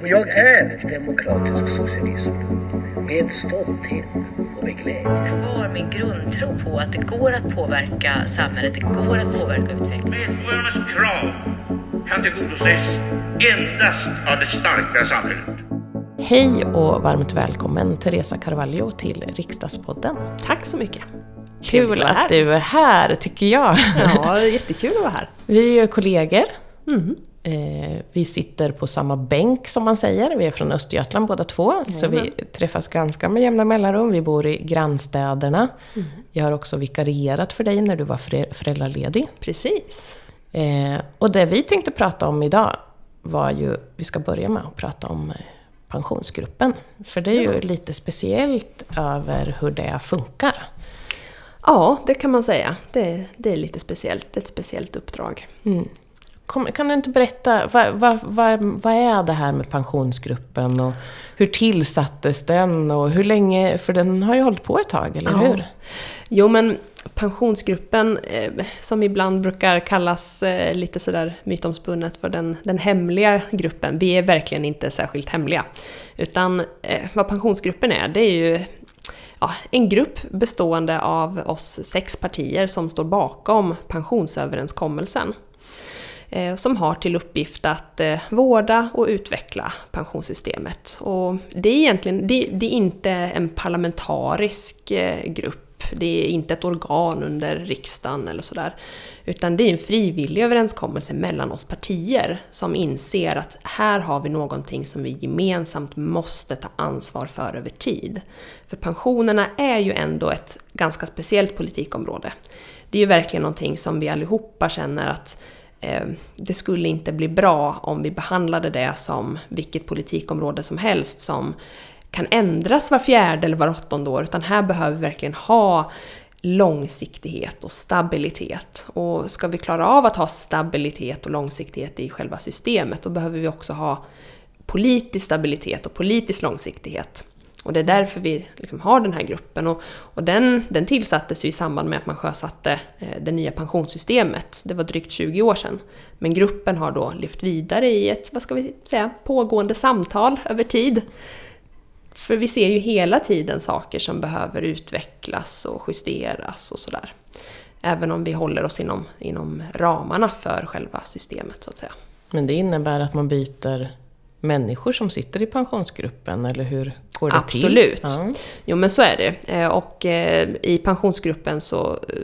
Och jag är demokratisk socialism med stolthet och med glädje. Kvar min grundtro på att det går att påverka samhället, det går att påverka utvecklingen. Medborgarnas krav kan tillgodoses endast av det starka samhället. Hej och varmt välkommen Teresa Carvalho till Riksdagspodden. Tack så mycket. Kul att, att du är här, tycker jag. Ja, det är jättekul att vara här. Vi är ju kollegor. Mm. Eh, Vi sitter på samma bänk som man säger. Vi är från Östergötland båda två. Så vi träffas ganska med jämna mellanrum. Vi bor i grannstäderna. Mm. Jag har också vikarierat för dig när du var förä- föräldraledig. Precis. Eh, och det vi tänkte prata om idag var ju, vi ska börja med att prata om eh, pensionsgruppen. För det är ju lite speciellt över hur det funkar. Ja, det kan man säga. Det, det är lite speciellt. Ett speciellt uppdrag. Kom, kan du inte berätta, vad, vad, vad, vad är det här med pensionsgruppen och hur tillsattes den och hur länge, för den har ju hållit på ett tag, eller Ja. hur? Jo, men pensionsgruppen, eh, som ibland brukar kallas eh, lite sådär mytomspunnet för den, den hemliga gruppen, vi är verkligen inte särskilt hemliga. Utan eh, vad pensionsgruppen är, det är ju ja, en grupp bestående av oss sex partier som står bakom pensionsöverenskommelsen. Eh, som har till uppgift att eh, vårda och utveckla pensionssystemet. Och det är egentligen det, det är inte en parlamentarisk eh, grupp, det är inte ett organ under riksdagen eller sådär. Utan det är en frivillig överenskommelse mellan oss partier som inser att här har vi någonting som vi gemensamt måste ta ansvar för över tid. För pensionerna är ju ändå ett ganska speciellt politikområde. Det är ju verkligen någonting som vi allihopa känner att Eh, det skulle inte bli bra om vi behandlade det som vilket politikområde som helst som kan ändras var fjärde eller var åttonde år, utan här behöver vi verkligen ha långsiktighet och stabilitet. Och ska vi klara av att ha stabilitet och långsiktighet i själva systemet, då behöver vi också ha politisk stabilitet och politisk långsiktighet. Och det är därför vi liksom har den här gruppen. Och, och den, den tillsattes ju i samband med att man sjösatte eh, det nya pensionssystemet. Det var drygt 20 år sedan. Men gruppen har då lyft vidare i ett, vad ska vi säga, pågående samtal över tid. För vi ser ju hela tiden saker som behöver utvecklas och justeras och sådär. Även om vi håller oss inom, inom ramarna för själva systemet så att säga. Men det innebär att man byter människor som sitter i pensionsgruppen, eller hur går det Absolut. till? Ja. Jo men så är det. Eh, Och eh, i pensionsgruppen så eh,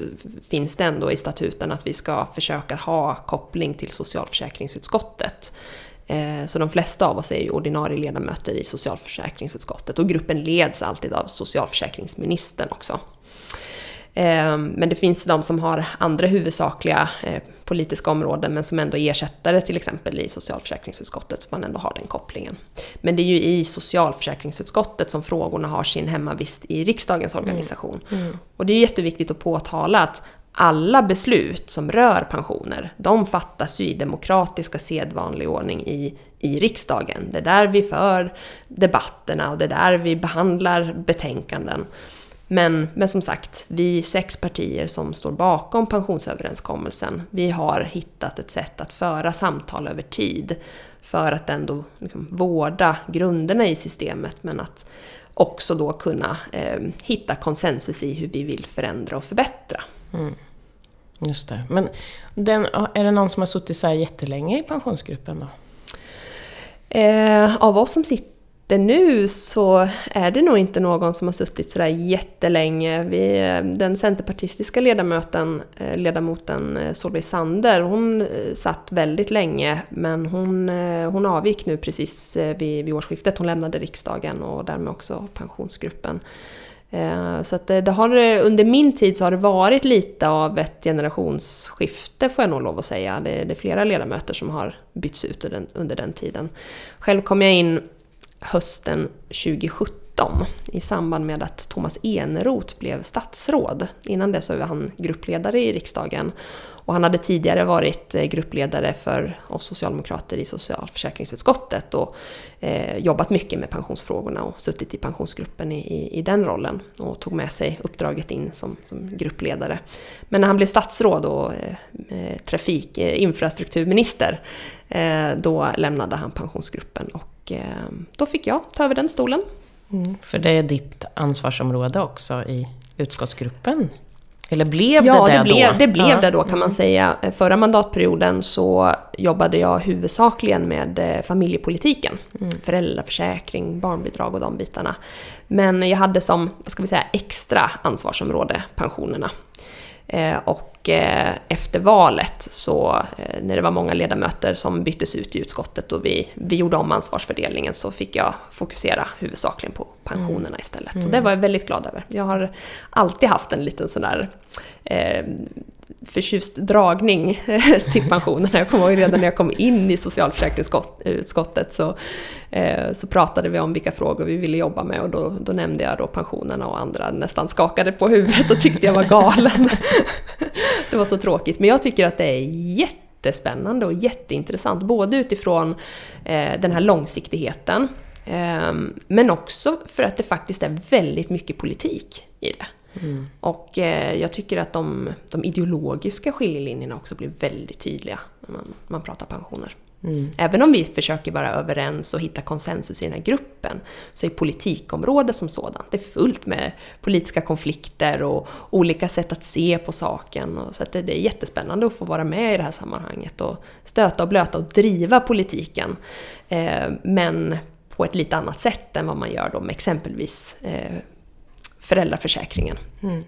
finns det ändå i statuten att vi ska försöka ha koppling till socialförsäkringsutskottet. Så de flesta av oss är ju ordinarie ledamöter i socialförsäkringsutskottet och gruppen leds alltid av socialförsäkringsministern också. Eh, Men det finns de som har andra huvudsakliga eh, politiska områden men som ändå är ersättare till exempel i socialförsäkringsutskottet så man ändå har den kopplingen. Men det är ju i socialförsäkringsutskottet som frågorna har sin hemmavist i riksdagens organisation. Och det är jätteviktigt att påtala att alla beslut som rör pensioner, de fattas ju i demokratiska sedvanlig ordning i, i riksdagen. Det är där vi för debatterna och det är där vi behandlar betänkanden. Men, men som sagt, vi sex partier som står bakom pensionsöverenskommelsen, vi har hittat ett sätt att föra samtal över tid för att ändå liksom vårda grunderna i systemet men att också då kunna eh, hitta konsensus i hur vi vill förändra och förbättra. Just det. Men den, är det någon som har suttit så här jättelänge i pensionsgruppen då? Eh, av oss som sitter nu så är det nog inte någon som har suttit sådär jättelänge. Vi, eh, den centerpartistiska eh, ledamoten, ledamoten Solveig Sander, hon satt väldigt länge men hon, hon avgick nu precis vid, vid årsskiftet. Hon lämnade riksdagen och därmed också pensionsgruppen. Så att det, det har, under min tid så har det varit lite av ett generationsskifte får jag nog lov att säga. Det, det är flera ledamöter som har bytts ut under den, under den tiden. Själv kom jag in hösten 2017 i samband med att Thomas Eneroth blev statsråd. Innan dess så var han gruppledare i riksdagen. Och han hade tidigare varit eh, gruppledare för oss socialdemokrater i socialförsäkringsutskottet och eh, jobbat mycket med pensionsfrågorna och suttit i pensionsgruppen i, i, i, den rollen och tog med sig uppdraget in som, som gruppledare. Men när han blev statsråd och eh, eh trafik, eh, infrastrukturminister eh, då lämnade han pensionsgruppen och eh, då fick jag ta över den stolen. Mm, för det är ditt ansvarsområde också i utskottsgruppen? Eller blev ja, det det, det blev, då? det blev ja. det då kan man mm. säga. Förra mandatperioden så jobbade jag huvudsakligen med eh, familjepolitiken. Mm. Föräldraförsäkring, barnbidrag och de bitarna. Men jag hade som, vad ska vi säga, extra ansvarsområde pensionerna. Eh, och eh, efter valet, så, eh, när det var många ledamöter som byttes ut i utskottet och vi, vi gjorde om ansvarsfördelningen, så fick jag fokusera huvudsakligen på pensionerna mm. istället. Så det var jag väldigt glad över. Jag har alltid haft en liten sån där eh, förtjust dragning till pensionerna. Jag kommer ihåg redan när jag kom in i socialförsäkringsutskottet så, eh, så pratade vi om vilka frågor vi ville jobba med och då, då nämnde jag då pensionerna och andra nästan skakade på huvudet och tyckte jag var galen. det var så tråkigt. Men jag tycker att det är jättespännande och jätteintressant, både utifrån eh, den här långsiktigheten eh, men också för att det faktiskt är väldigt mycket politik i det. Mm. Och eh, jag tycker att de, de, ideologiska skiljelinjerna också blir väldigt tydliga när man, man pratar pensioner. Mm. Även om vi försöker vara överens och hitta konsensus i den här gruppen så är politikområdet som sådant, det är fullt med politiska konflikter och olika sätt att se på saken. Och så det, det, är jättespännande att få vara med i det här sammanhanget och stöta och blöta och driva politiken. Eh, men på ett lite annat sätt än vad man gör då med exempelvis eh, föräldraförsäkringen. Mm.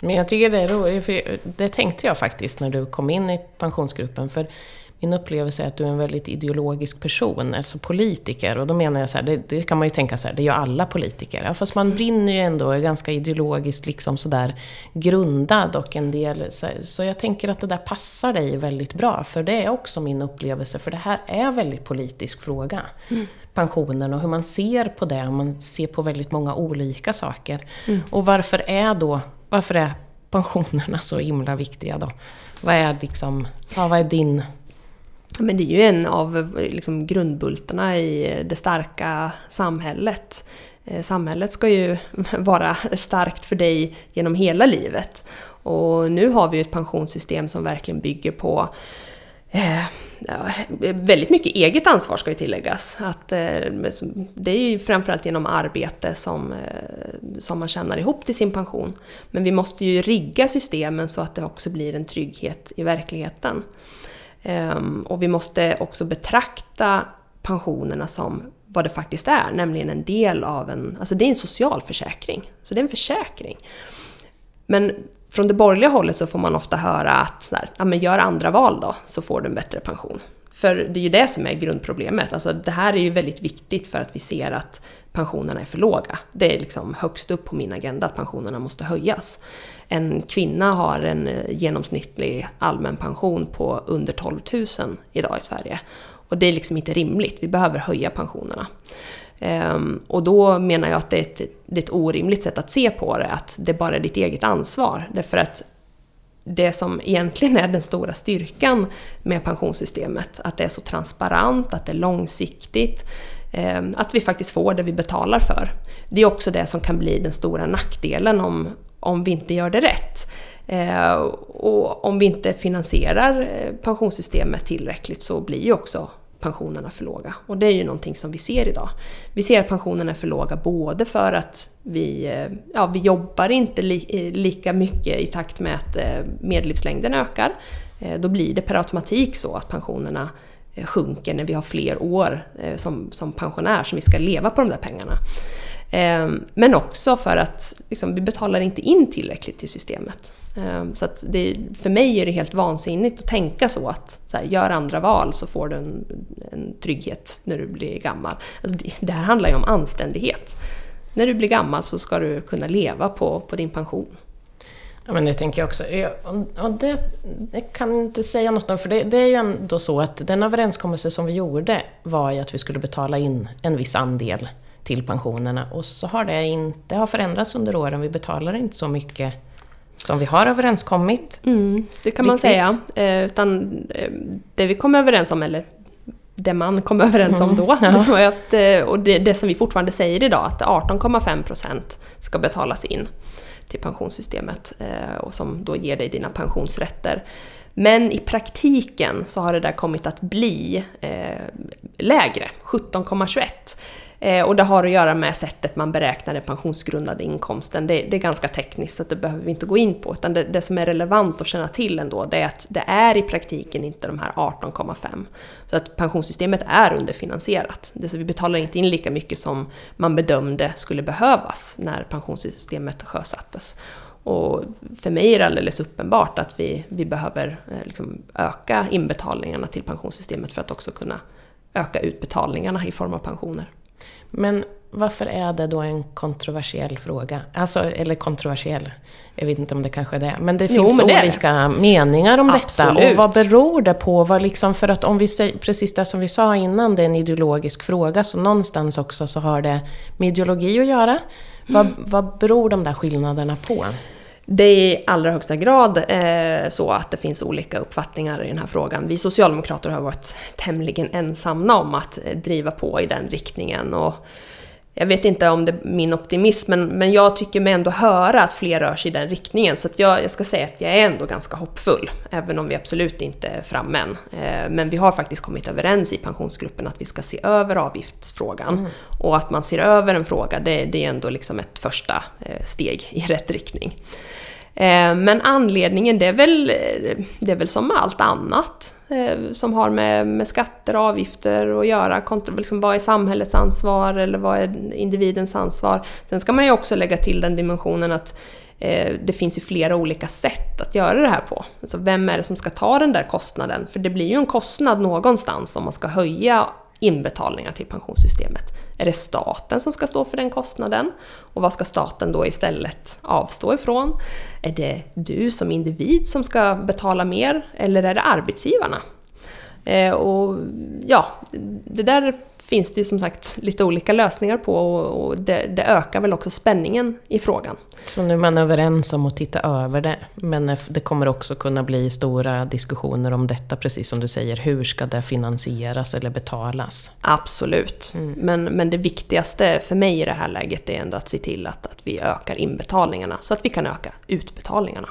Men jag tycker det är roligt, för det tänkte jag faktiskt när du kom in i pensionsgruppen. För min upplevelse är att du är en väldigt ideologisk person, alltså politiker. Och då menar jag så här, det, det, kan man ju tänka så här, det är ju alla politiker. Ja, fast man brinner ju ändå, är ganska ideologiskt liksom sådär grundad och en del... Så, så jag tänker att det där passar dig väldigt bra, för det är också min upplevelse, för det här är en väldigt politisk fråga. Mm. Pensionen och hur man ser på det, och man ser på väldigt många olika saker. Mm. Och varför är då, varför är pensionerna så himla viktiga då? Vad är liksom, ja, vad är din men det är ju en av liksom, grundbultarna i det starka samhället. Eh, samhället ska ju vara starkt för dig genom hela livet. Och nu har vi ett pensionssystem som verkligen bygger på eh, väldigt mycket eget ansvar ska ju tilläggas. Att, eh, det är ju framförallt genom arbete som, eh, som man tjänar ihop till sin pension. Men vi måste ju rigga systemen så att det också blir en trygghet i verkligheten. Ehm, och vi måste också betrakta pensionerna som vad det faktiskt är, nämligen en del av en... Alltså det är en socialförsäkring, så det är en försäkring. Men från det borgerliga hållet så får man ofta höra att så ja, men gör andra val då, så får du en bättre pension. För det är ju det som är grundproblemet. Alltså det här är ju väldigt viktigt för att vi ser att pensionerna är för låga. Det är liksom högst upp på min agenda att pensionerna måste höjas. En kvinna har en eh, genomsnittlig allmän pension på under 12 000 idag i Sverige. Och det är liksom inte rimligt, vi behöver höja pensionerna. Um, och då menar jag att det är, ett, det är ett orimligt sätt att se på det, att det bara är ditt eget ansvar. Därför att det som egentligen är den stora styrkan med pensionssystemet, att det är så transparent, att det är långsiktigt, eh, att vi faktiskt får det vi betalar för. Det är också det som kan bli den stora nackdelen om, om vi inte gör det rätt. Eh, och om vi inte finansierar eh, pensionssystemet tillräckligt så blir ju också pensionerna för låga. Och det är ju någonting som vi ser idag. Vi ser att pensionerna är för låga både för att vi, eh, ja, vi jobbar inte li, eh, lika mycket i takt med att eh, medellivslängden ökar. Då blir det per automatik så att pensionerna sjunker när vi har fler år som, som pensionär som vi ska leva på de där pengarna. Ehm, men också för att liksom, vi betalar inte in tillräckligt till systemet. Ehm, så att det, för mig är det helt vansinnigt att tänka så att så här, gör andra val så får du en, en trygghet när du blir gammal. Alltså det, det här handlar ju om anständighet. När du blir gammal så ska du kunna leva på, på din pension. Ja, men det tänker jag också. Ja, det, det kan jag inte säga något om, för det, det, är ju ändå så att den överenskommelse som vi gjorde var ju att vi skulle betala in en viss andel till pensionerna och så har det inte har förändrats under åren. Vi betalar inte så mycket som vi har överenskommit. Mm, det kan man Riktigt. säga. Eh, utan eh, det vi kom överens om, eller det man kom överens om Mm, då, ja. att, eh, och det, det som vi fortfarande säger idag, att 18,5% ska betalas in till pensionssystemet eh, och som då ger dig dina pensionsrätter. Men i praktiken så har det där kommit att bli eh, lägre, 17,21. Eh, och det har att göra med sättet man beräknar den pensionsgrundande inkomsten. Det, det är ganska tekniskt så det behöver vi inte gå in på. Utan det, det som är relevant att känna till ändå det är att det är i praktiken inte de här 18,5. Så att pensionssystemet är underfinansierat. Det, så vi betalar inte in lika mycket som man bedömde skulle behövas när pensionssystemet sjösattes. Och för mig är det alldeles uppenbart att vi, vi behöver eh, liksom öka inbetalningarna till pensionssystemet för att också kunna öka utbetalningarna i form av pensioner. Men varför är det då en kontroversiell fråga? Alltså, eller kontroversiell, jag vet inte om det kanske är det. Men det Jo, finns men det är det. olika meningar om detta. Absolut. Och vad beror det på? Vad liksom, för att om vi säger, precis det som vi sa innan, det är en ideologisk fråga, så någonstans också så har det med ideologi att göra. Vad, Mm. vad beror de där skillnaderna på? Det är i allra högsta grad eh, så att det finns olika uppfattningar i den här frågan. Vi socialdemokrater har varit tämligen ensamma om att eh, driva på i den riktningen. Och jag vet inte om det är min optimism, men, men jag tycker mig ändå höra att fler rör sig i den riktningen. Så att jag, jag ska säga att jag är ändå ganska hoppfull, även om vi absolut inte är framme än. Eh, men vi har faktiskt kommit överens i pensionsgruppen att vi ska se över avgiftsfrågan. Och att man ser över en fråga, det, det är ändå liksom ett första eh, steg i rätt riktning. Eh, men anledningen det är väl, det är väl som med allt annat eh, som har med, med skatter och avgifter att göra. Kontra, liksom, vad är samhällets ansvar eller vad är individens ansvar? Sen ska man ju också lägga till den dimensionen att eh, det finns ju flera olika sätt att göra det här på. Alltså vem är det som ska ta den där kostnaden? För det blir ju en kostnad någonstans om man ska höja inbetalningar till pensionssystemet. Är det staten som ska stå för den kostnaden? Och vad ska staten då istället avstå ifrån? Är det du som individ som ska betala mer eller är det arbetsgivarna? Eh, och ja, det där finns det ju som sagt lite olika lösningar på och, det, det ökar väl också spänningen i frågan. Så nu är man överens om att titta över det. Men det kommer också kunna bli stora diskussioner om detta, precis som du säger. Hur ska det finansieras eller betalas? Absolut. Men, men det viktigaste för mig i det här läget är ändå att se till att, att vi ökar inbetalningarna så att vi kan öka utbetalningarna.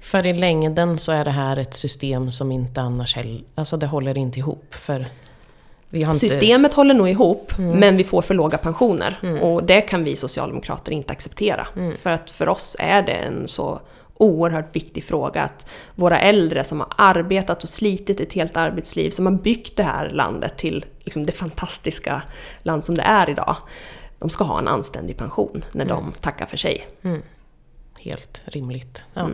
För i längden så är det här ett system som inte annars heller... Alltså det håller inte ihop. För inte... Systemet håller nog ihop, men vi får för låga pensioner. Och det kan vi socialdemokrater inte acceptera. För att för oss är det en så oerhört viktig fråga att våra äldre som har arbetat och slitit ett helt arbetsliv, som har byggt det här landet till liksom det fantastiska land som det är idag, de ska ha en anständig pension när de tackar för sig. Helt rimligt. Ja.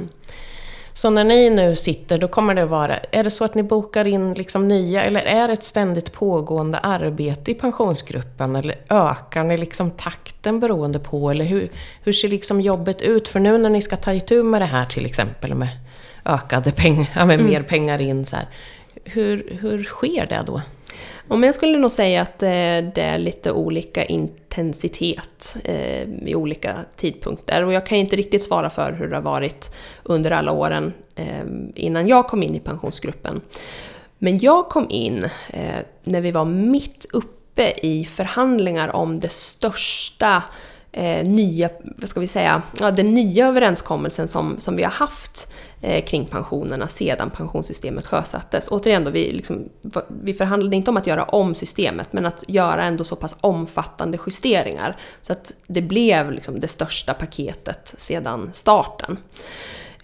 Så när ni nu sitter, då kommer det vara... Är det så att ni bokar in liksom nya, eller är det ett ständigt pågående arbete i pensionsgruppen? Eller ökar ni liksom takten beroende på, eller hur, hur ser liksom jobbet ut? För nu när ni ska ta itu med det här till exempel med ökade pengar, med mer pengar in så här. Hur, hur sker det då? Om jag skulle nog säga att eh, det är lite olika intensitet vid i olika tidpunkter. Och jag kan inte riktigt svara för hur det har varit under alla åren eh, innan jag kom in i pensionsgruppen. Men jag kom in när vi var mitt uppe i förhandlingar om det största nya, vad ska vi säga, ja, den nya överenskommelsen som, som vi har haft Eh, kring pensionerna sedan pensionssystemet sjösattes. Återigen då, vi, liksom, vi förhandlade inte om att göra om systemet, men att göra ändå så pass omfattande justeringar. Så att det blev liksom det största paketet sedan starten.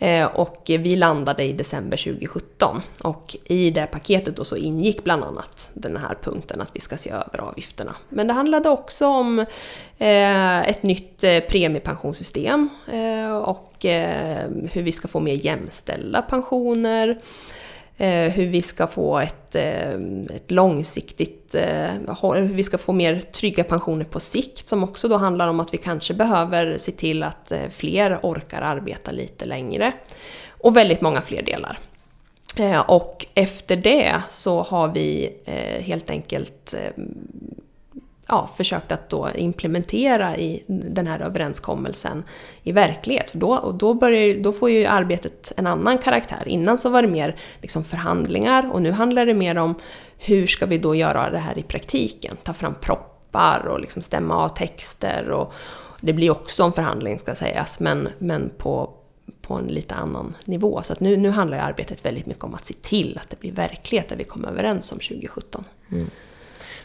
Eh, och vi landade i december 2017 och i det paketet då så ingick bland annat den här punkten att vi ska se över avgifterna. Men det handlade också om eh, ett nytt eh, premiepensionssystem och hur vi ska få mer jämställda pensioner, Eh, hur vi ska få ett, eh, ett långsiktigt, eh, hur vi ska få mer trygga pensioner på sikt som också då handlar om att vi kanske behöver se till att fler orkar arbeta lite längre. Och väldigt många fler delar. Och efter det så har vi helt enkelt ja, försökt att då implementera i den här överenskommelsen i verklighet. Då, och då, börjar, då får ju arbetet en annan karaktär. Innan så var det mer liksom förhandlingar och nu handlar det mer om hur ska vi då göra det här i praktiken? Ta fram proppar och liksom stämma av texter. Och det blir också en förhandling ska sägas, men, men på, på en lite annan nivå. Så att nu, nu handlar ju arbetet väldigt mycket om att se till att det blir verklighet det vi kom överens om 2017. Mm.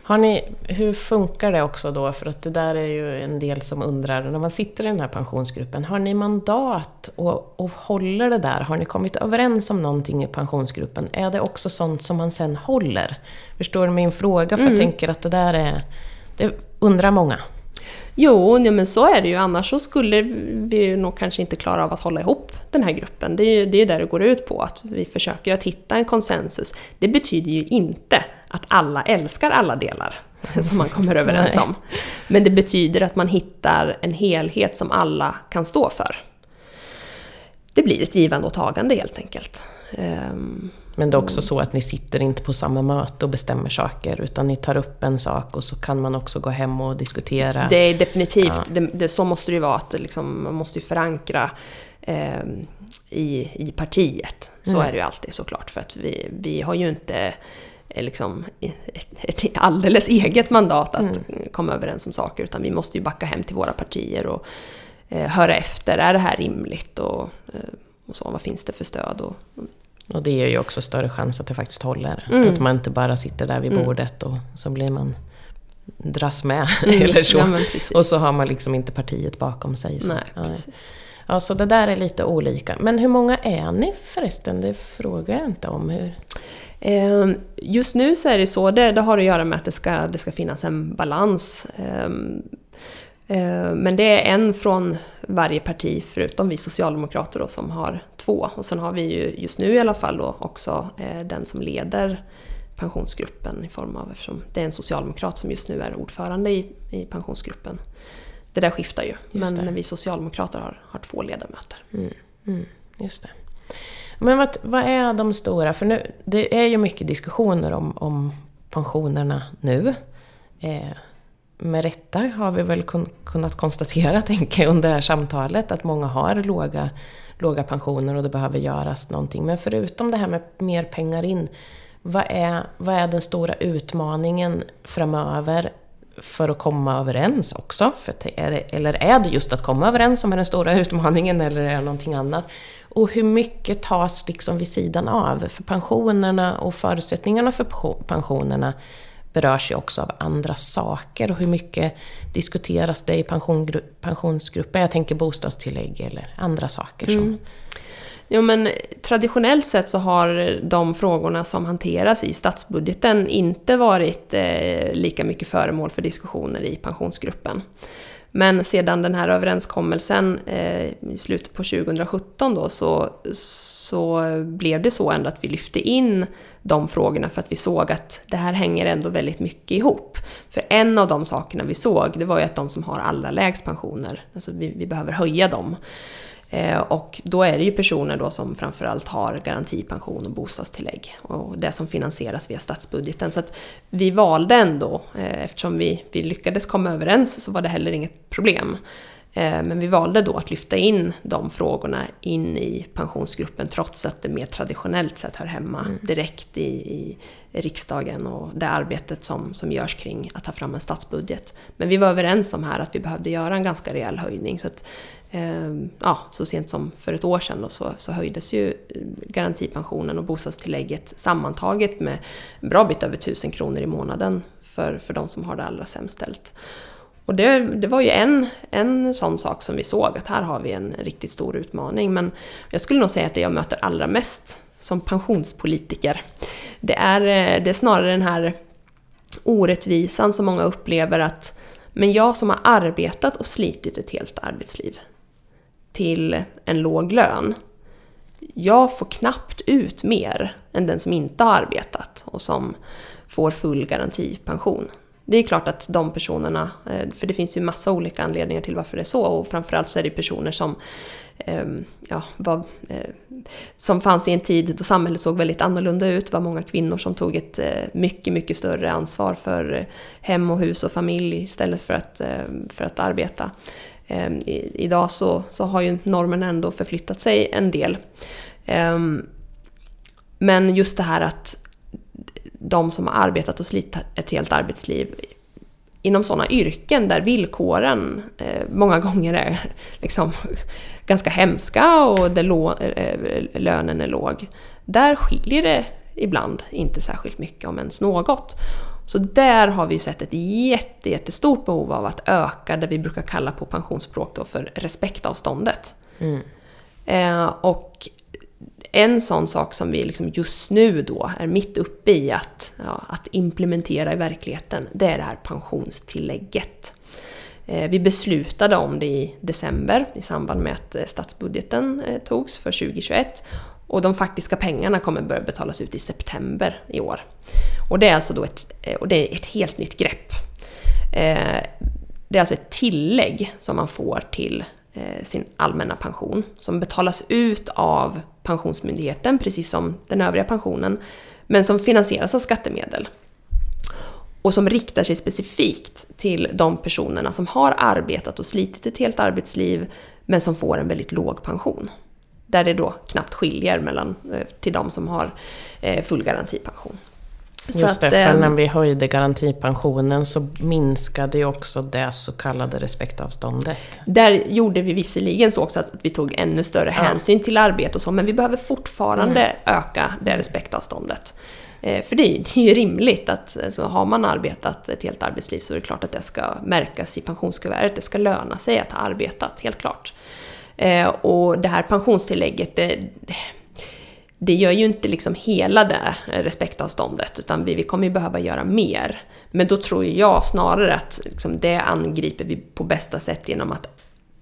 Har ni, hur funkar det också då? För att det där är ju en del som undrar, när man sitter i den här pensionsgruppen, har ni mandat och, och håller det där? Har ni kommit överens om någonting i pensionsgruppen? Är det också sånt som man sen håller? Förstår du min fråga? För mm. jag tänker att det där är... Det undrar många. Jo, ja, men så är det ju. Annars så skulle vi nog kanske inte klara av att hålla ihop den här gruppen. Det är ju det är där det går ut på, att vi försöker att hitta en konsensus. Det betyder ju inte att alla älskar alla delar som man kommer överens om. Men det betyder att man hittar en helhet som alla kan stå för. Det blir ett givande och tagande helt enkelt. Um, men det är också så att ni sitter inte på samma möte och bestämmer saker, utan ni tar upp en sak och så kan man också gå hem och diskutera. Det är definitivt, ja. det, det, så måste det ju vara, att liksom, man måste ju förankra eh, i, i partiet. Så mm. är det ju alltid såklart, för att vi, vi har ju inte liksom, ett, alldeles eget mandat att mm. komma överens om saker, utan vi måste ju backa hem till våra partier och eh, höra efter, är det här rimligt? Och, eh, och så, vad finns det för stöd? Och, och det ger ju också större chans att det faktiskt håller. Mm. Att man inte bara sitter där vid mm. bordet och så blir man dras med. Mm. eller så. Ja, och så har man liksom inte partiet bakom sig. Så. Nej, precis. Ja, så det där är lite olika. Men hur många är ni förresten? Det frågar jag inte om. Hur... Ehm, just nu så är det så, det, det har att göra med att det ska, det ska finnas en balans. Ehm, Eh, men det är en från varje parti, förutom vi socialdemokrater då, som har två. Och sen har vi ju just nu i alla fall då också eh, den som leder pensionsgruppen i form av, eftersom det är en socialdemokrat som just nu är ordförande i, i pensionsgruppen. Det där skiftar ju, men vi socialdemokrater har, har två ledamöter. Mm, mm, just det. Men vad, vad, är de stora, för nu, det är ju mycket diskussioner om, om pensionerna nu. Eh, med rätta har vi väl kun, kunnat konstatera, tänker jag, under det här samtalet, att många har låga, låga pensioner och det behöver göras någonting. Men förutom det här med mer pengar in, vad är, vad är den stora utmaningen framöver för att komma överens också? För är det, eller är det just att komma överens som är den stora utmaningen, eller är det någonting annat? Och hur mycket tas liksom vid sidan av? För pensionerna och förutsättningarna för pensionerna berörs ju också av andra saker och hur mycket diskuteras det i pensionsgruppen? Jag tänker bostadstillägg eller andra saker. Som... Mm. Jo, men traditionellt sett så har de frågorna som hanteras i statsbudgeten inte varit eh, lika mycket föremål för diskussioner i pensionsgruppen. Men sedan den här överenskommelsen eh, i slutet på 2017 då så, så blev det så ändå att vi lyfte in de frågorna för att vi såg att det här hänger ändå väldigt mycket ihop. För en av de sakerna vi såg, det var ju att de som har allra lägst pensioner, alltså vi, vi behöver höja dem. Eh, och då är det ju personer då som framförallt har garantipension och bostadstillägg och det som finansieras via statsbudgeten. Så att vi valde ändå, eh, eftersom vi, vi lyckades komma överens så var det heller inget problem. Eh, men vi valde då att lyfta in de frågorna in i pensionsgruppen trots att det mer traditionellt sett hör hemma mm. direkt i, i, riksdagen och det arbetet som, som görs kring att ta fram en statsbudget. Men vi var överens om här att vi behövde göra en ganska rejäl höjning. Så, att, Ehm, ja, så sent som för ett år sedan då, så, så höjdes ju eh, garantipensionen och bostadstillägget sammantaget med en bra bit över 1000 kronor i månaden för, för de som har det allra sämst ställt. Och det, det var ju en, en sån sak som vi såg, att här har vi en riktigt stor utmaning. Men jag skulle nog säga att det jag möter allra mest som pensionspolitiker, det är, eh, det är snarare den här orättvisan som många upplever att men jag som har arbetat och slitit ett helt arbetsliv till en låg lön, jag får knappt ut mer än den som inte har arbetat och som får full garantipension. Det är klart att de personerna, eh, för det finns ju massa olika anledningar till varför det är så och framförallt så är det personer som ehm, ja, var, eh, som fanns i en tid då samhället såg väldigt annorlunda ut. Det var många kvinnor som tog ett eh, mycket, mycket större ansvar för hem och hus och familj istället för att, för att arbeta. Ehm, I, idag så, så har ju normen ändå förflyttat sig en del. Ehm, men just det här att de som har arbetat och slitit ett helt arbetsliv inom sådana yrken där villkoren eh, många gånger är liksom ganska hemska och där eh, lönen är låg. Där skiljer det ibland inte särskilt mycket, om ens något. Så där har vi sett ett jätte, jättestort behov av att öka det vi brukar kalla på pensionsspråk då för respektavståndet. Mm. Eh, och en sån sak som vi liksom just nu då är mitt uppe i att, ja, att implementera i verkligheten, det är det här pensionstillägget. Eh, vi beslutade om det i december i samband med att eh, statsbudgeten eh, togs för 2021 och de faktiska pengarna kommer börja betalas ut i september i år. Och det är alltså då ett, och det är ett helt nytt grepp. Eh, det är alltså ett tillägg som man får till eh, sin allmänna pension som betalas ut av Pensionsmyndigheten, precis som den övriga pensionen, men som finansieras av skattemedel. Och som riktar sig specifikt till de personerna som har arbetat och slitit ett helt arbetsliv, men som får en väldigt låg pension. Där det då knappt skiljer mellan, eh, till de som har eh, full garantipension. Just det, för ehm, när vi höjde garantipensionen så minskade ju också det så kallade respektavståndet. Där gjorde vi visserligen så också att vi tog ännu större ja. hänsyn till arbete och så, men vi behöver fortfarande mm. öka det respektavståndet. Eh, för det är, det är ju rimligt att alltså, har man arbetat ett helt arbetsliv så är det klart att det ska märkas i pensionskuvertet. Det ska löna sig att ha arbetat, helt klart. Eh, och det här pensionstillägget, det, det gör ju inte liksom hela det respektavståndet, utan vi, vi kommer ju behöva göra mer. Men då tror jag snarare att liksom det angriper vi på bästa sätt genom att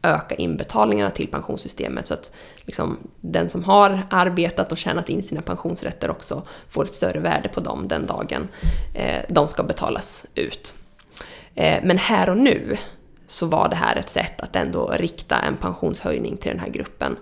öka inbetalningarna till pensionssystemet så att liksom, den som har arbetat och tjänat in sina pensionsrätter också får ett större värde på dem den dagen eh, de ska betalas ut. Eh, men här och nu så var det här ett sätt att ändå rikta en pensionshöjning till den här gruppen.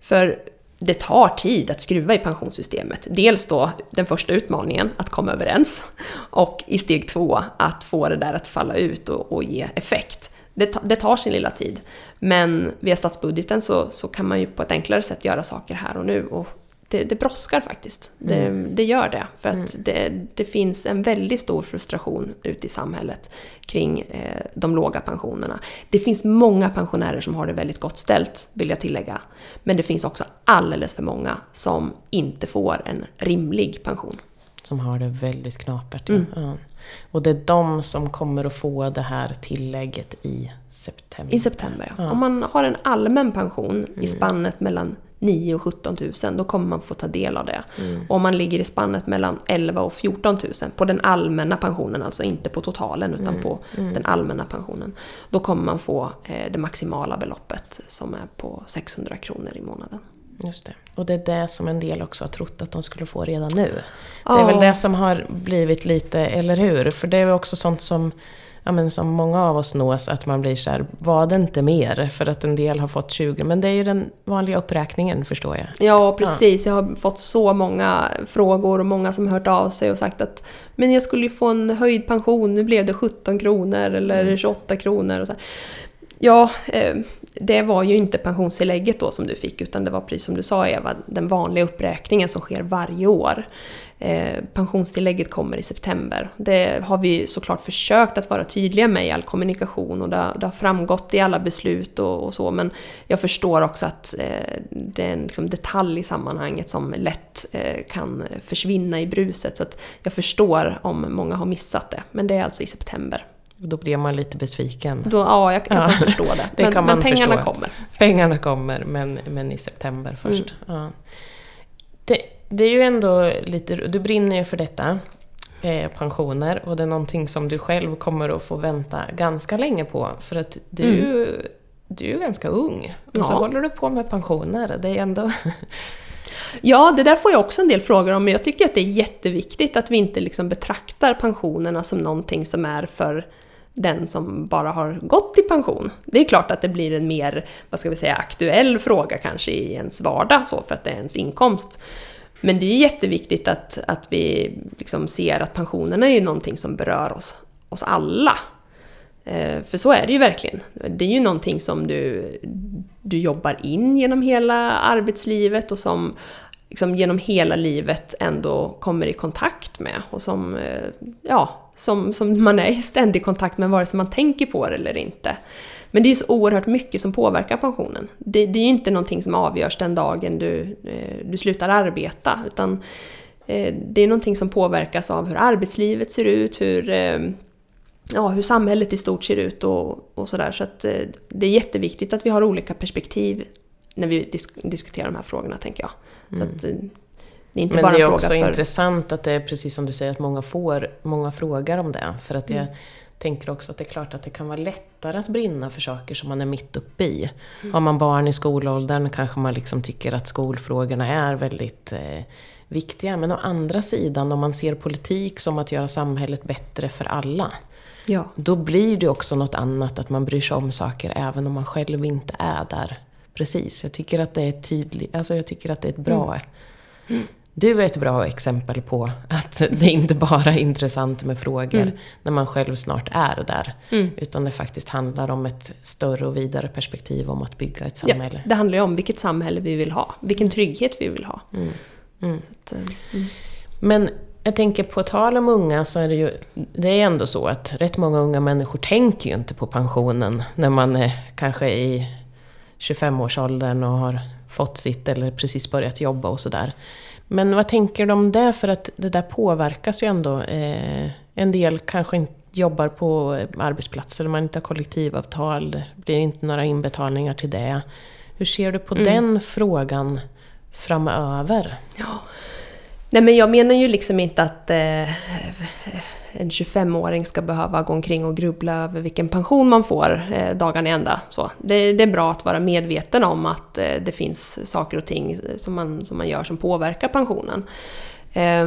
För det tar tid att skruva i pensionssystemet. Dels då den första utmaningen, att komma överens, och i steg två, att få det där att falla ut och, och ge effekt. Det, det, tar sin lilla tid. Men via statsbudgeten så, så kan man ju på ett enklare sätt göra saker här och nu och det, det brådskar faktiskt. Det, mm. det, gör det. För att mm. det, det, finns en väldigt stor frustration ute i samhället kring eh, de låga pensionerna. Det finns många pensionärer som har det väldigt gott ställt, vill jag tillägga. Men det finns också alldeles för många som inte får en rimlig pension. Som har det väldigt knapert. Mm. Ja. Och det är de som kommer att få det här tillägget i september. I september, ja. ja. Om man har en allmän pension mm. i spannet mellan 9 och 17 000, då kommer man få ta del av det. Mm. Om man ligger i spannet mellan 11 och 14 000, på den allmänna pensionen, alltså inte på totalen utan mm. på mm. den allmänna pensionen, då kommer man få eh, det maximala beloppet som är på 600 kronor i månaden. Just det. Och det är det som en del också har trott att de skulle få redan nu. Det är väl det som har blivit lite, eller hur? För det är också sånt som ja, men som många av oss nås, att man blir så här, var det inte mer? För att en del har fått 20, men det är ju den vanliga uppräkningen förstår jag. Ja, precis. Ja. Jag har fått så många frågor och många som har hört av sig och sagt att men jag skulle ju få en höjd pension, nu blev det 17 kronor eller mm. 28 kronor. Och så här. Ja, eh, det var ju inte pensionstillägget då som du fick utan det var precis som du sa Eva, den vanliga uppräkningen som sker varje år. Eh, pensionstillägget kommer i september. Det har vi såklart försökt att vara tydliga med i all kommunikation och det har, framgått i alla beslut och, så men jag förstår också att eh, det är en liksom, detalj i sammanhanget som lätt kan försvinna i bruset så att jag förstår om många har missat det. Men det är alltså i september. Då blir man lite besviken. Då, ja, jag, jag ja. kan förstå det. det men, men pengarna förstå. kommer. Pengarna kommer, men, men i september först. Mm. Ja. Det, det, är ju ändå lite... Du brinner ju för detta, eh, pensioner, och det är någonting som du själv kommer att få vänta ganska länge på. För att du, mm. du är ju ganska ung, och ja. så håller du på med pensioner. Det är ändå... Ja, det där får jag också en del frågor om, men jag tycker att det är jätteviktigt att vi inte liksom betraktar pensionerna som någonting som är för den som bara har gått i pension. Det är klart att det blir en mer, vad ska vi säga, aktuell fråga kanske i ens vardag, så för att det är ens inkomst. Men det är jätteviktigt att, att vi liksom ser att pensionerna är ju någonting som berör oss, oss alla. Eh, för så är det ju verkligen. Det är ju någonting som du, du jobbar in genom hela arbetslivet och som liksom genom hela livet ändå kommer i kontakt med och som, eh, ja, som, som man är i ständig kontakt med vare sig man tänker på det eller inte. Men det är ju så oerhört mycket som påverkar pensionen. Det, det är ju inte någonting som avgörs den dagen du, eh, du slutar arbeta, utan eh, det är någonting som påverkas av hur arbetslivet ser ut, hur, eh, ja, hur samhället i stort ser ut och, och sådär. Så att det är jätteviktigt att vi har olika perspektiv när vi disk diskuterar de här frågorna, tänker jag. Mm. Så att, det är inte Men bara det är också för... intressant att det är precis som du säger, att många, får, många frågar om det. För att jag mm. tänker också att det är klart att det kan vara lättare att brinna för saker som man är mitt uppe i. Mm. Har man barn i skolåldern kanske man liksom tycker att skolfrågorna är väldigt eh, viktiga. Men å andra sidan, om man ser politik som att göra samhället bättre för alla. Ja. Då blir det också något annat, att man bryr sig om saker även om man själv inte är där. Precis, jag tycker att det är tydligt, alltså jag tycker att det är ett bra mm. Du är ett bra exempel på att det inte bara är intressant med frågor mm. när man själv snart är där. Mm. Utan det faktiskt handlar om ett större och vidare perspektiv om att bygga ett samhälle. Ja, det handlar ju om vilket samhälle vi vill ha, vilken trygghet vi vill ha. Mm. mm. Att, eh, mm. Men jag tänker på tal om unga så är det ju det är ändå så att rätt många unga människor tänker ju inte på pensionen när man är kanske i 25-årsåldern och har fått sitt eller precis börjat jobba och sådär. Men vad tänker du om det? För att det där påverkas ju ändå. Eh, en del kanske inte jobbar på arbetsplatser där man inte har kollektivavtal. Det blir inte några inbetalningar till det. Hur ser du på mm. den frågan framöver? Ja. Nej men jag menar ju liksom inte att eh, en 25-åring ska behöva gå omkring och grubbla över vilken pension man får eh, dagarna i ända. Så det, det, är bra att vara medveten om att eh, det finns saker och ting som man, som man gör som påverkar pensionen. Eh,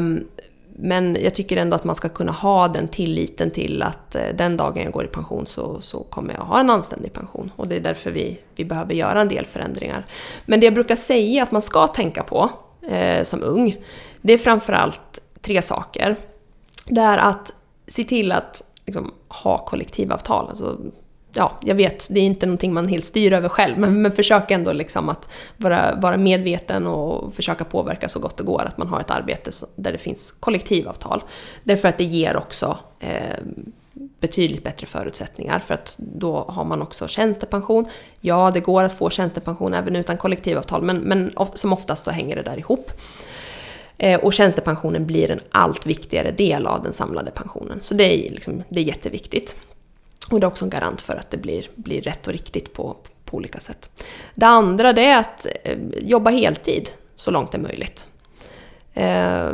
men jag tycker ändå att man ska kunna ha den tilliten till att eh, den dagen jag går i pension så, så kommer jag ha en anständig pension. Och det är därför vi, vi behöver göra en del förändringar. Men det jag brukar säga att man ska tänka på eh, som ung, det är framförallt tre saker. Det är att se till att liksom, ha kollektivavtal. Alltså, ja, jag vet, det är inte någonting man helt styr över själv, men, men försök ändå liksom att vara, vara medveten och försöka påverka så gott det går att man har ett arbete där det finns kollektivavtal. Därför att det ger också eh, betydligt bättre förutsättningar för att då har man också tjänstepension. Ja, det går att få tjänstepension även utan kollektivavtal, men, men som oftast så hänger det där ihop. Eh, och tjänstepensionen blir en allt viktigare del av den samlade pensionen. Så det är, liksom, det är jätteviktigt. Och det är också en garant för att det blir, blir rätt och riktigt på, på olika sätt. Det andra det är att eh, jobba heltid så långt det är möjligt. Eh,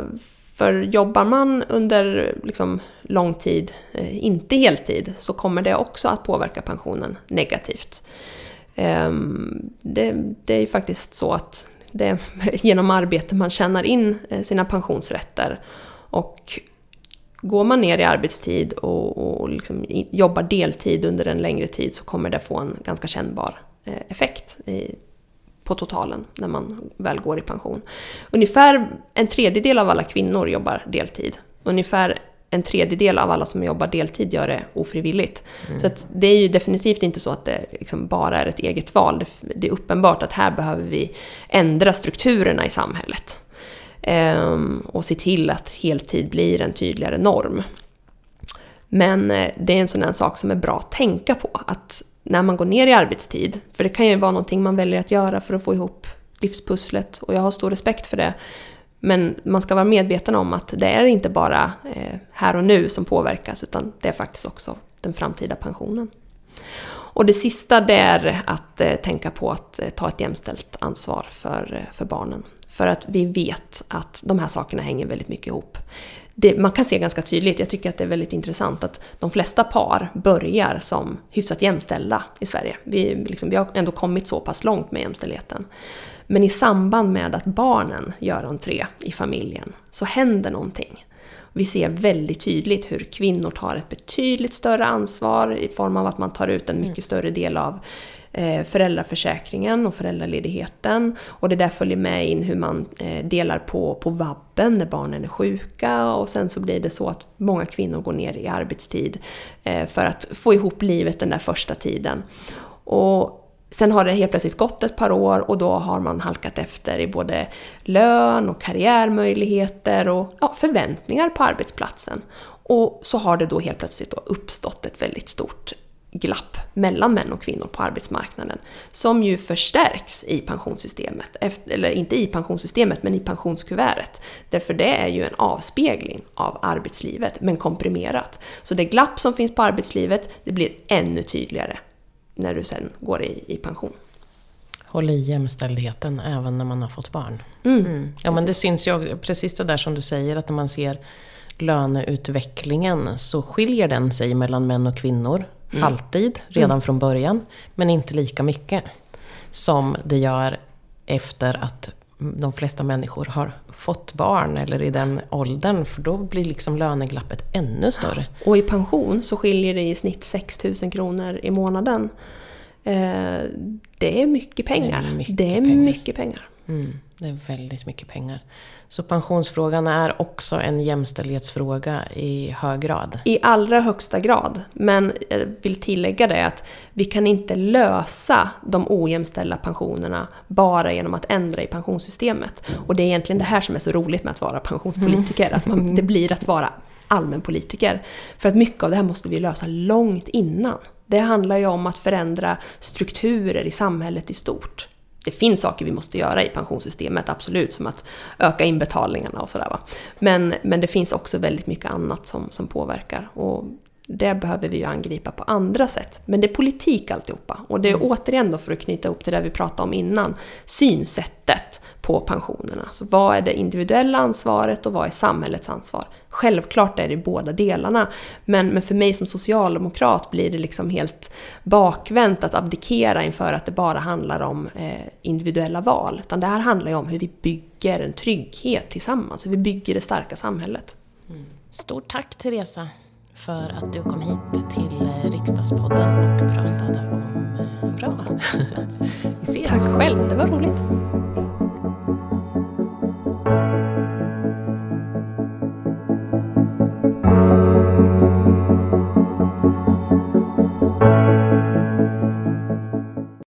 för jobbar man under liksom, lång tid, inte heltid, så kommer det också att påverka pensionen negativt. Ehm, det, det, är faktiskt så att det är genom arbete man tjänar in eh, sina pensionsrätter. Och går man ner i arbetstid och, och liksom jobbar deltid under en längre tid så kommer det få en ganska kännbar eh, effekt i, på totalen när man väl går i pension. Ungefär en tredjedel av alla kvinnor jobbar deltid. Ungefär en tredjedel av alla som jobbar deltid gör det ofrivilligt. Mm. Så det är ju definitivt inte så att det liksom bara är ett eget val. Det, det, är uppenbart att här behöver vi ändra strukturerna i samhället. Ehm, och se till att heltid blir en tydligare norm. Men eh, det är en sån här sak som är bra att tänka på. Att när man går ner i arbetstid, för det kan ju vara någonting man väljer att göra för att få ihop livspusslet och jag har stor respekt för det. Men man ska vara medveten om att det är inte bara eh, här och nu som påverkas utan det är faktiskt också den framtida pensionen. Och det sista det är att eh, tänka på att eh, ta ett jämställt ansvar för, för barnen. För att vi vet att de här sakerna hänger väldigt mycket ihop. Det, man kan se ganska tydligt, jag tycker att det är väldigt intressant att de flesta par börjar som hyfsat jämställda i Sverige. Vi, liksom, vi har ändå kommit så pass långt med jämställdheten. Men i samband med att barnen gör entré i familjen så händer någonting. Vi ser väldigt tydligt hur kvinnor tar ett betydligt större ansvar i form av att man tar ut en mycket större del av Eh, föräldraförsäkringen och föräldraledigheten. Och det där följer med in hur man eh, delar på, på vabben när barnen är sjuka och sen så blir det så att många kvinnor går ner i arbetstid eh, för att få ihop livet den där första tiden. Och Sen har det helt plötsligt gått ett par år och då har man halkat efter i både lön och karriärmöjligheter och ja, förväntningar på arbetsplatsen. Och så har det då helt plötsligt då uppstått ett väldigt stort glapp mellan män och kvinnor på arbetsmarknaden som ju förstärks i pensionssystemet. Eller inte i pensionssystemet, men i pensionskuvertet. Därför det är ju en avspegling av arbetslivet, men komprimerat. Så det glapp som finns på arbetslivet, det blir ännu tydligare när du sen går i, i pension. Håll i jämställdheten även när man har fått barn. Mm, Mm. Ja men det syns ju precis det där som du säger att när man ser löneutvecklingen så skiljer den sig mellan män och kvinnor. Mm. Alltid, redan från början. Men inte lika mycket som det gör efter att de flesta människor har fått barn eller i den åldern. För då blir liksom löneglappet ännu större. Och i pension så skiljer det i snitt 6 000 kronor i månaden. Eh, det är mycket pengar. Det är mycket det är pengar. mycket pengar. Mm, det är väldigt mycket pengar. Så pensionsfrågan är också en jämställdhetsfråga i hög grad. I allra högsta grad. Men jag vill tillägga det att vi kan inte lösa de ojämställda pensionerna bara genom att ändra i pensionssystemet. Och det är egentligen det här som är så roligt med att vara pensionspolitiker. Att man, det blir att vara allmänpolitiker. För att mycket av det här måste vi lösa långt innan. Det handlar ju om att förändra strukturer i samhället i stort. Det finns saker vi måste göra i pensionssystemet, absolut, som att öka inbetalningarna och sådär. Men, men det finns också väldigt mycket annat som, som påverkar. Och det behöver vi ju angripa på andra sätt. Men det är politik alltihopa. Och det är återigen då för att knyta ihop till det vi pratade om innan, synsättet på pensionerna. Så vad är det individuella ansvaret och vad är samhällets ansvar? Självklart är det båda delarna, men, men för mig som socialdemokrat blir det liksom helt bakvänt att abdikera inför att det bara handlar om eh, individuella val. Utan det här handlar ju om hur vi bygger en trygghet tillsammans, hur vi bygger det starka samhället. Stort tack Teresa för att du kom hit till eh, Riksdagspodden och pratade om eh, bra. Vi ses! Tack själv, det var roligt.